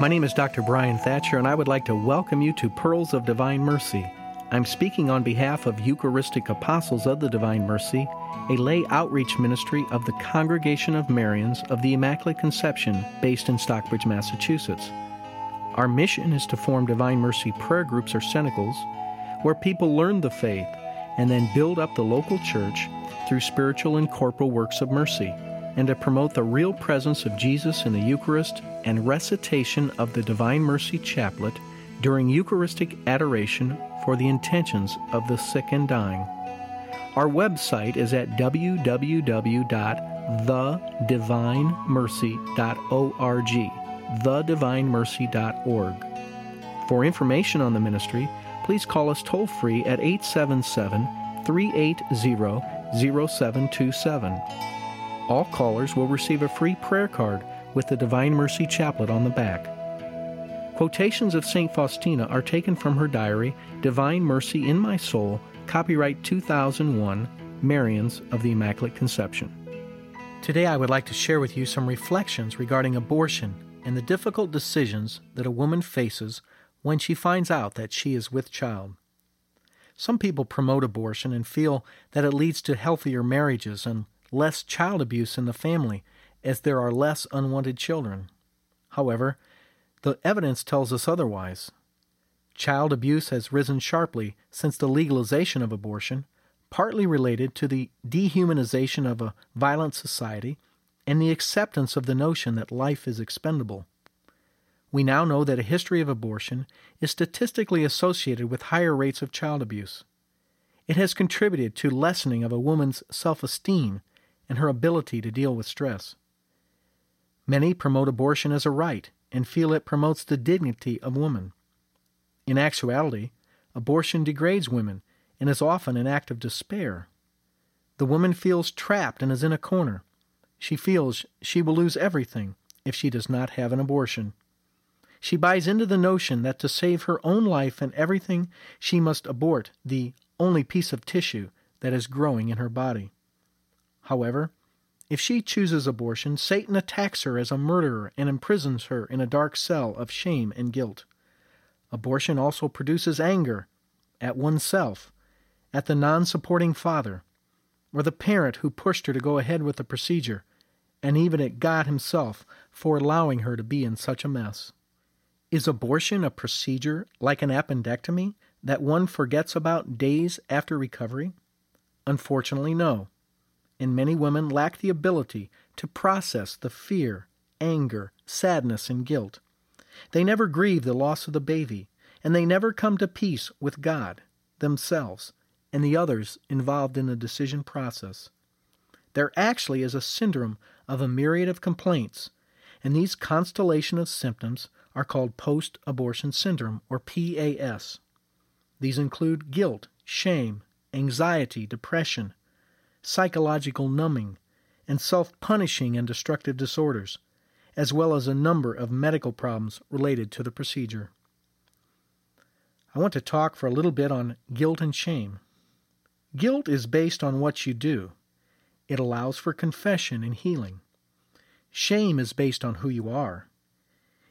My name is Dr. Bryan Thatcher, and I would like to welcome you to Pearls of Divine Mercy. I'm speaking on behalf of Eucharistic Apostles of the Divine Mercy, a lay outreach ministry of the Congregation of Marians of the Immaculate Conception based in Stockbridge, Massachusetts. Our mission is to form Divine Mercy prayer groups or cenacles where people learn the faith and then build up the local church through spiritual and corporal works of mercy and to promote the real presence of Jesus in the Eucharist and recitation of the Divine Mercy Chaplet during Eucharistic adoration for the intentions of the sick and dying. Our website is at www.thedivinemercy.org, thedivinemercy.org. For information on the ministry, please call us toll free at 877 380 0727. All callers will receive a free prayer card with the Divine Mercy Chaplet on the back. Quotations of St. Faustina are taken from her diary, Divine Mercy in My Soul, copyright 2001, Marians of the Immaculate Conception. Today I would like to share with you some reflections regarding abortion and the difficult decisions that a woman faces when she finds out that she is with child. Some people promote abortion and feel that it leads to healthier marriages and less child abuse in the family, as there are less unwanted children. However, the evidence tells us otherwise. Child abuse has risen sharply since the legalization of abortion, partly related to the dehumanization of a violent society and the acceptance of the notion that life is expendable. We now know that a history of abortion is statistically associated with higher rates of child abuse. It has contributed to lessening of a woman's self esteem and her ability to deal with stress. Many promote abortion as a right and feel it promotes the dignity of woman. In actuality, abortion degrades women and is often an act of despair. The woman feels trapped and is in a corner. She feels she will lose everything if she does not have an abortion. She buys into the notion that to save her own life and everything, she must abort the only piece of tissue that is growing in her body. However, if she chooses abortion, Satan attacks her as a murderer and imprisons her in a dark cell of shame and guilt. Abortion also produces anger at oneself, at the non supporting father, or the parent who pushed her to go ahead with the procedure, and even at God Himself for allowing her to be in such a mess. Is abortion a procedure like an appendectomy that one forgets about days after recovery? Unfortunately, no and many women lack the ability to process the fear, anger, sadness, and guilt. They never grieve the loss of the baby, and they never come to peace with God, themselves, and the others involved in the decision process. There actually is a syndrome of a myriad of complaints, and these constellation of symptoms are called post abortion syndrome, or PAS. These include guilt, shame, anxiety, depression, psychological numbing, and self punishing and destructive disorders, as well as a number of medical problems related to the procedure. I want to talk for a little bit on guilt and shame. Guilt is based on what you do, it allows for confession and healing. Shame is based on who you are.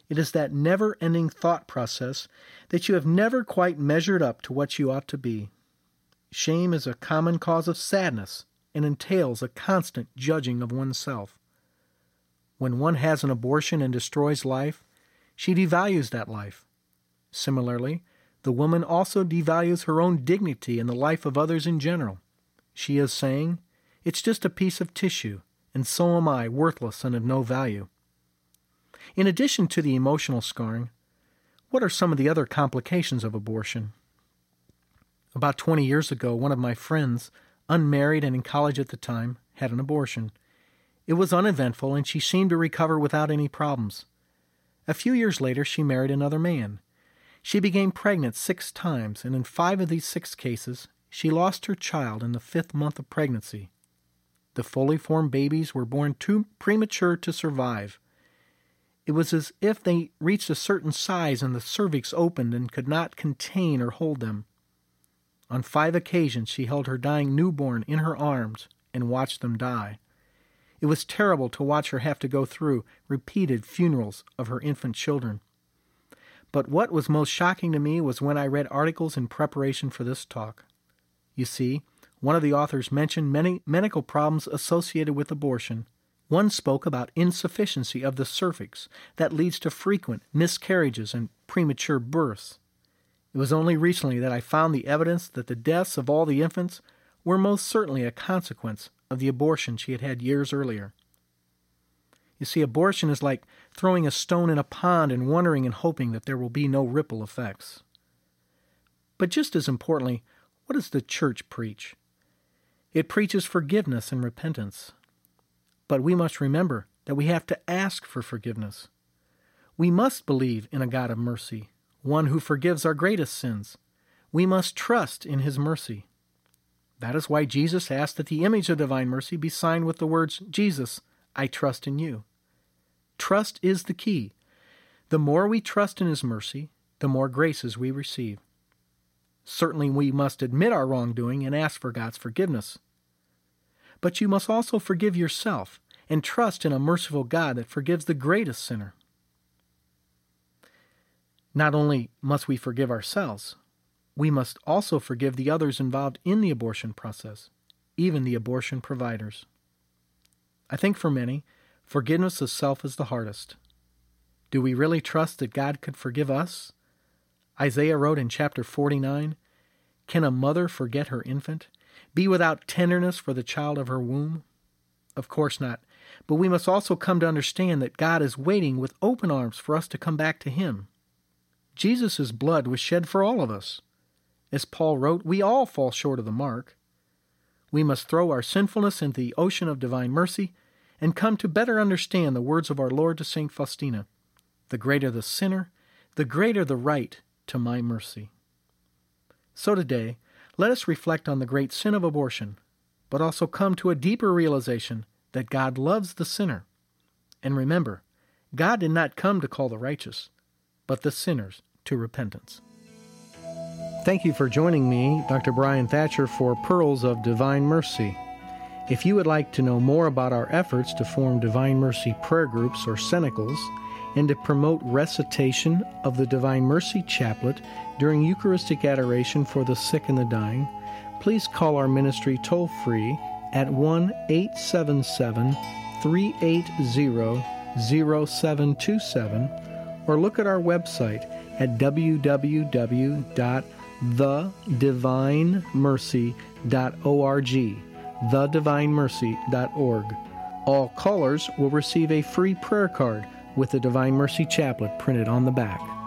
It is that never ending thought process that you have never quite measured up to what you ought to be. Shame is a common cause of sadness and entails a constant judging of oneself. When one has an abortion and destroys life, she devalues that life. Similarly, the woman also devalues her own dignity and the life of others in general. She is saying, It's just a piece of tissue, and so am I, worthless and of no value. In addition to the emotional scarring, what are some of the other complications of abortion? About 20 years ago, one of my friends unmarried and in college at the time, had an abortion. It was uneventful, and she seemed to recover without any problems. A few years later, she married another man. She became pregnant six times, and in five of these six cases, she lost her child in the fifth month of pregnancy. The fully formed babies were born too premature to survive. It was as if they reached a certain size and the cervix opened and could not contain or hold them. On five occasions she held her dying newborn in her arms and watched them die. It was terrible to watch her have to go through repeated funerals of her infant children. But what was most shocking to me was when I read articles in preparation for this talk. You see, one of the authors mentioned many medical problems associated with abortion. One spoke about insufficiency of the cervix that leads to frequent miscarriages and premature births. It was only recently that I found the evidence that the deaths of all the infants were most certainly a consequence of the abortion she had had years earlier. You see, abortion is like throwing a stone in a pond and wondering and hoping that there will be no ripple effects. But just as importantly, what does the church preach? It preaches forgiveness and repentance. But we must remember that we have to ask for forgiveness. We must believe in a God of mercy, one who forgives our greatest sins. We must trust in his mercy. That is why Jesus asked that the image of divine mercy be signed with the words, Jesus, I trust in you. Trust is the key. The more we trust in his mercy, the more graces we receive. Certainly, we must admit our wrongdoing and ask for God's forgiveness. But you must also forgive yourself and trust in a merciful God that forgives the greatest sinner. Not only must we forgive ourselves, we must also forgive the others involved in the abortion process, even the abortion providers. I think for many, forgiveness of self is the hardest. Do we really trust that God could forgive us? Isaiah wrote in chapter 49 Can a mother forget her infant? Be without tenderness for the child of her womb? Of course not. But we must also come to understand that God is waiting with open arms for us to come back to Him. Jesus' blood was shed for all of us. As Paul wrote, we all fall short of the mark. We must throw our sinfulness into the ocean of divine mercy and come to better understand the words of our Lord to St. Faustina The greater the sinner, the greater the right to my mercy. So today, let us reflect on the great sin of abortion, but also come to a deeper realization that God loves the sinner. And remember, God did not come to call the righteous, but the sinners to repentance. Thank you for joining me, Dr. Bryan Thatcher, for Pearls of Divine Mercy. If you would like to know more about our efforts to form Divine Mercy prayer groups or cenacles, and to promote recitation of the Divine Mercy Chaplet during Eucharistic adoration for the sick and the dying, please call our ministry toll free at 1 877 380 0727 or look at our website at www thedivinemercy.org. Thedivinemercy.org. All callers will receive a free prayer card with the Divine Mercy Chaplet printed on the back.